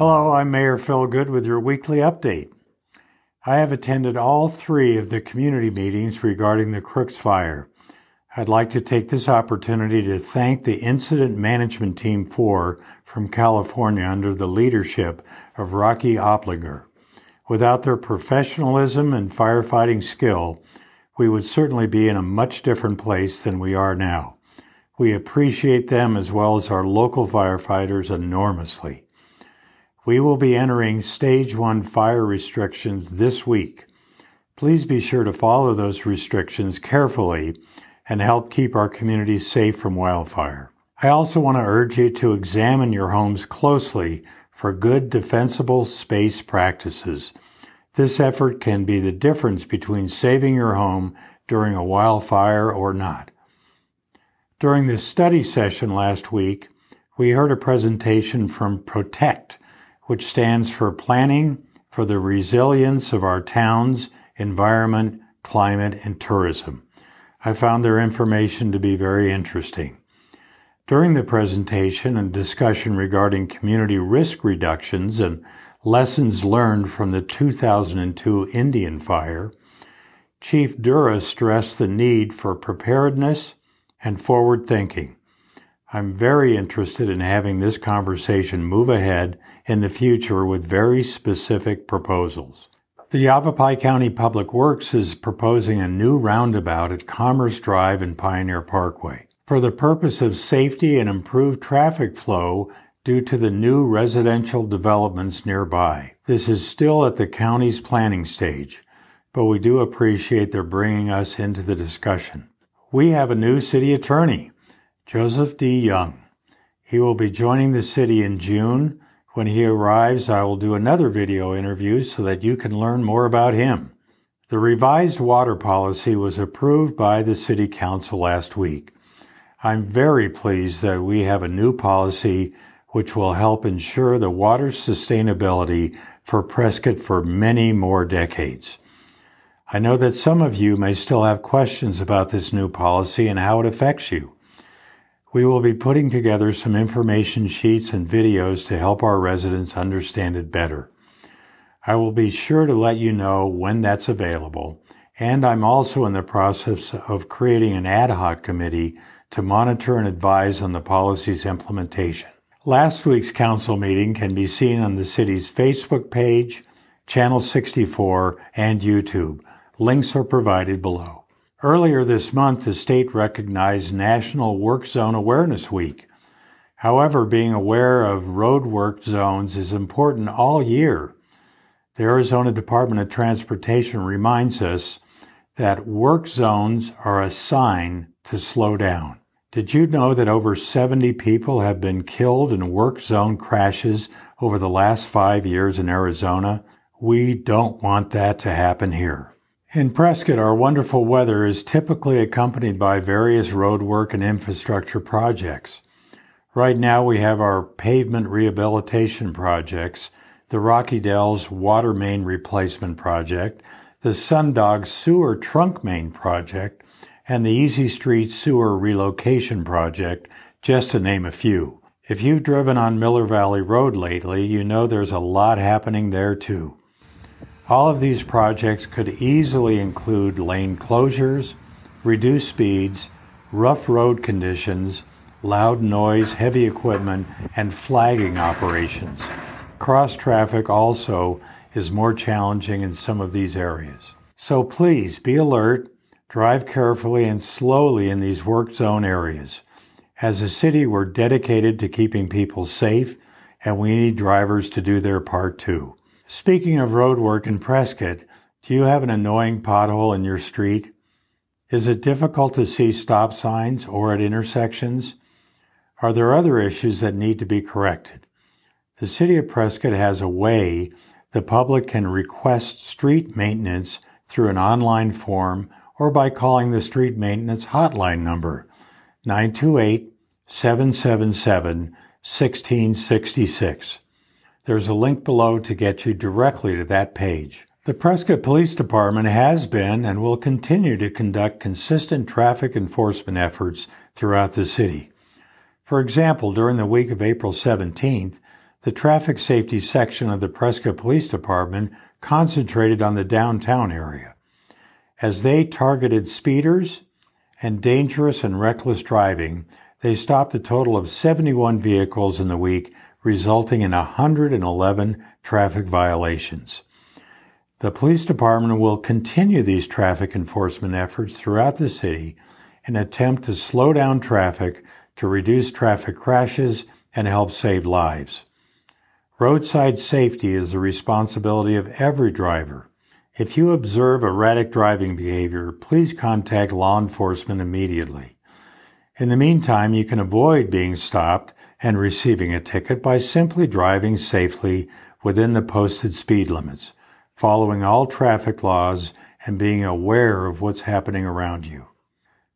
Hello, I'm Mayor Phil Goode with your weekly update. I have attended all three of the community meetings regarding the Crooks fire. I'd like to take this opportunity to thank the Incident Management Team 4 from California under the leadership of Rocky Opliger. Without their professionalism and firefighting skill, we would certainly be in a much different place than we are now. We appreciate them as well as our local firefighters enormously. We will be entering stage one fire restrictions this week. Please be sure to follow those restrictions carefully and help keep our communities safe from wildfire. I also want to urge you to examine your homes closely for good defensible space practices. This effort can be the difference between saving your home during a wildfire or not. During the study session last week, we heard a presentation from Protect, which stands for Planning for the Resilience of Our Towns, Environment, Climate, and Tourism. I found their information to be very interesting. During the presentation and discussion regarding community risk reductions and lessons learned from the 2002 Indian fire, Chief Durre stressed the need for preparedness and forward thinking. I'm very interested in having this conversation move ahead in the future with very specific proposals. The Yavapai County Public Works is proposing a new roundabout at Commerce Drive and Pioneer Parkway for the purpose of safety and improved traffic flow due to the new residential developments nearby. This is still at the county's planning stage, but we do appreciate their bringing us into the discussion. We have a new city attorney, Joseph D. Young. He will be joining the city in June. When he arrives, I will do another video interview so that you can learn more about him. The revised water policy was approved by the City Council last week. I'm very pleased that we have a new policy which will help ensure the water sustainability for Prescott for many more decades. I know that some of you may still have questions about this new policy and how it affects you. We will be putting together some information sheets and videos to help our residents understand it better. I will be sure to let you know when that's available, and I'm also in the process of creating an ad hoc committee to monitor and advise on the policy's implementation. Last week's council meeting can be seen on the city's Facebook page, Channel 64, and YouTube. Links are provided below. Earlier this month, the state recognized National Work Zone Awareness Week. However, being aware of road work zones is important all year. The Arizona Department of Transportation reminds us that work zones are a sign to slow down. Did you know that over 70 people have been killed in work zone crashes over the last five years in Arizona? We don't want that to happen here. In Prescott, our wonderful weather is typically accompanied by various roadwork and infrastructure projects. Right now, we have our pavement rehabilitation projects, the Rocky Dells water main replacement project, the Sundog sewer trunk main project, and the Easy Street Sewer Relocation Project, just to name a few. If you've driven on Miller Valley Road lately, you know there's a lot happening there too. All of these projects could easily include lane closures, reduced speeds, rough road conditions, loud noise, heavy equipment, and flagging operations. Cross traffic also is more challenging in some of these areas. So please be alert Drive carefully and slowly in these work zone areas. As a city, we're dedicated to keeping people safe, and we need drivers to do their part too. Speaking of road work in Prescott, do you have an annoying pothole in your street? Is it difficult to see stop signs or at intersections? Are there other issues that need to be corrected? The City of Prescott has a way the public can request street maintenance through an online form or by calling the street maintenance hotline number 928 777 1666. There's a link below to get you directly to that page. The Prescott Police Department has been and will continue to conduct consistent traffic enforcement efforts throughout the city. For example, during the week of April 17th, the traffic safety section of the Prescott Police Department concentrated on the downtown area. As they targeted speeders and dangerous and reckless driving, they stopped a total of 71 vehicles in the week, resulting in 111 traffic violations. The police department will continue these traffic enforcement efforts throughout the city in an attempt to slow down traffic, to reduce traffic crashes, and help save lives. Roadside safety is the responsibility of every driver. If you observe erratic driving behavior, please contact law enforcement immediately. In the meantime, you can avoid being stopped and receiving a ticket by simply driving safely within the posted speed limits, following all traffic laws, and being aware of what's happening around you.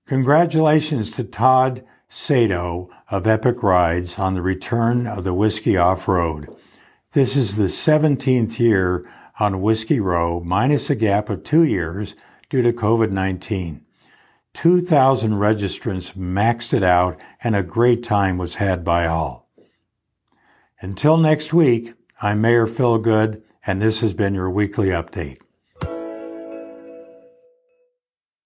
Congratulations to Todd Sadow of Epic Rides on the return of the Whiskey Off Road. This is the 17th year on Whiskey Row, minus a gap of two years due to COVID 19. 2,000 registrants maxed it out, and a great time was had by all. Until next week, I'm Mayor Phil Goode, and this has been your weekly update.